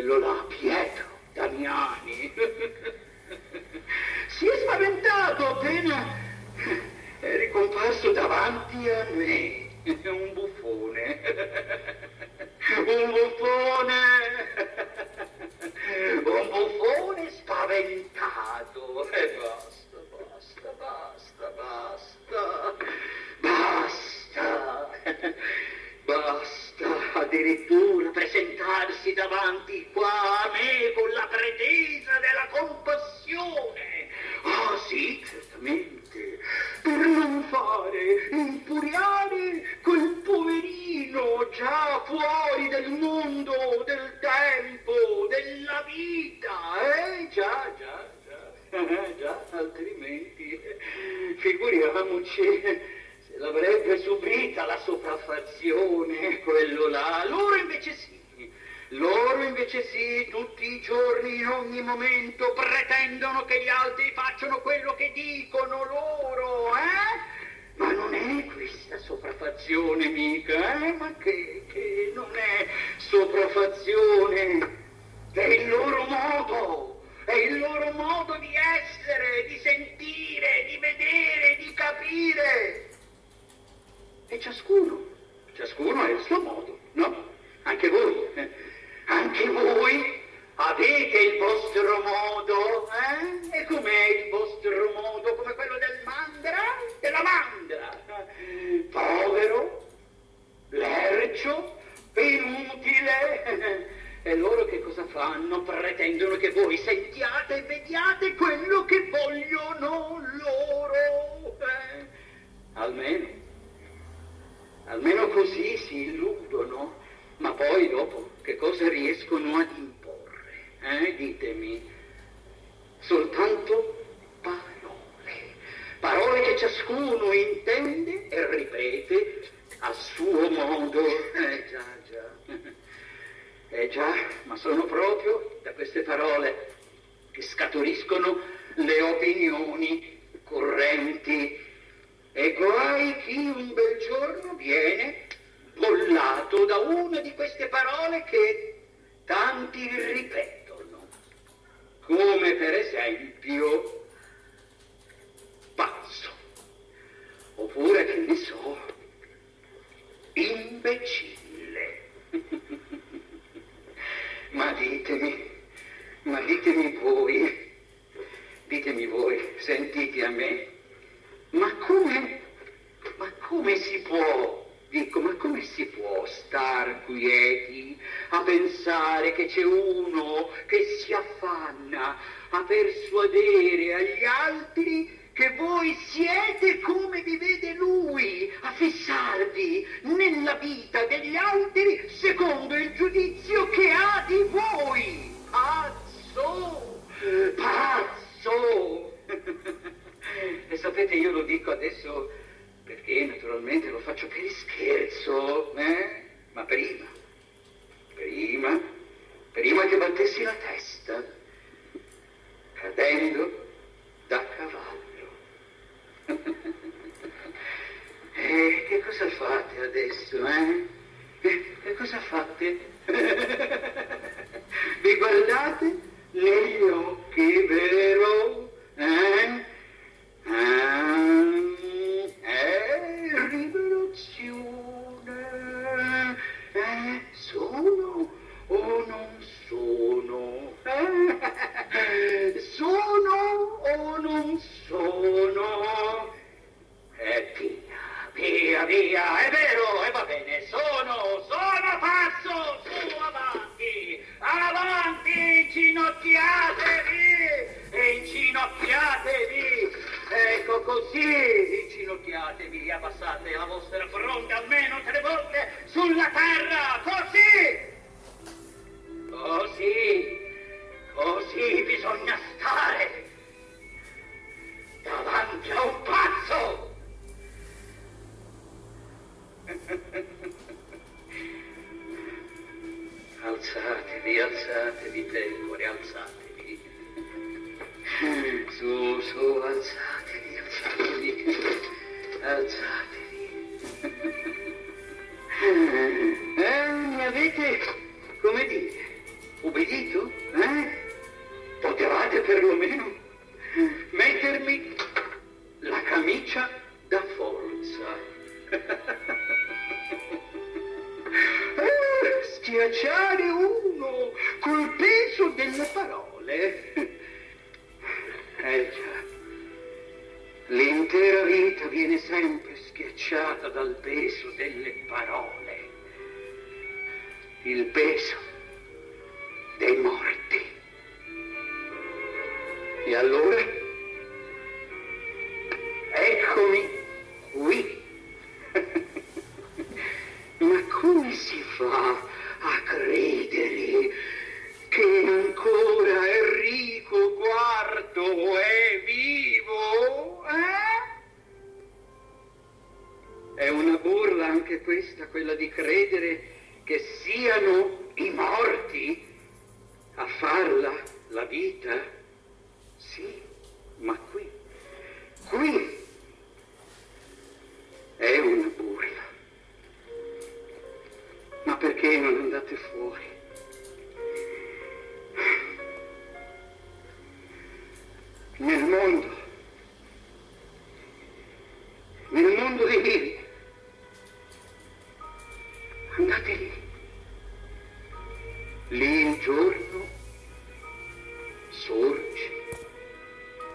quello là, Pietro Damiani. si è spaventato appena è ricomparso davanti a me. Un buffone. Un buffone. Un buffone spaventato. E basta, basta, basta, basta. Basta. Basta addirittura presentarsi davanti qua a me con la pretesa della compassione. Ah sì, certamente, per non fare infuriare quel poverino già fuori del mondo, del tempo, della vita. Eh già, già, già, eh, già, altrimenti figuriamoci l'avrebbe subita la sopraffazione, quello là. Loro invece sì. Loro invece sì, tutti i giorni, in ogni momento, pretendono che gli altri facciano quello che dicono loro, eh? Ma non è questa sopraffazione, mica, eh? Ma che, che non è sopraffazione, è il loro modo, è il loro modo di essere, di sentire, di vedere, di capire. E ciascuno, ciascuno ha il suo modo, no? Anche voi, eh? anche voi avete il vostro modo, eh? E com'è il vostro modo? Come quello del mandra? Della mandra. Povero, lercio, inutile. E loro che cosa fanno? Pretendono che voi sentiate e vediate quello che vogliono loro. Eh? Almeno Almeno così si illudono, ma poi dopo che cosa riescono ad imporre? Eh, ditemi. Soltanto parole. Parole che ciascuno intende e ripete a suo modo. Eh già, già. Eh già, sono proprio da queste parole che scaturiscono le opinioni correnti. E guai chi un bel giorno viene bollato da una di queste parole che tanti ripetono, come per esempio pazzo, oppure che ne so, imbecille. ma ditemi, ma ditemi voi, ditemi voi, sentite a me, ma come, ma come si può, dico, ma come si può star quieti a pensare che c'è uno che si affanna a persuadere agli altri che voi siete come vi vede lui, a fissarvi nella vita degli altri secondo il giudizio che ha di voi. Pazzo! Pazzo! E sapete, io lo dico adesso perché naturalmente lo faccio per scherzo, eh? Ma prima, prima, prima che battessi la testa, cadendo da cavallo. E che cosa fate adesso, eh? Che cosa fate? Vi guardate negli occhi, vero? Eh? Inginocchiatevi, inginocchiatevi. Ecco così, inginocchiatevi, abbassate la vostra fronte almeno tre volte sulla terra! Così, alzatevi, alzatevi, pecore, alzatevi. Su, su, alzatevi, alzatevi, alzatevi. Eh, mi avete, come dire, obbedito? Eh? Potevate perlomeno mettermi la camicia da forza. Eh, Schiacciate! Delle parole. Eh già, l'intera vita viene sempre schiacciata dal peso delle parole. Il peso dei morti. E allora? che siano i morti a farla la vita? Sì, ma qui, qui è una burla. Ma perché non andate fuori? Nel mondo, nel mondo dei vivi,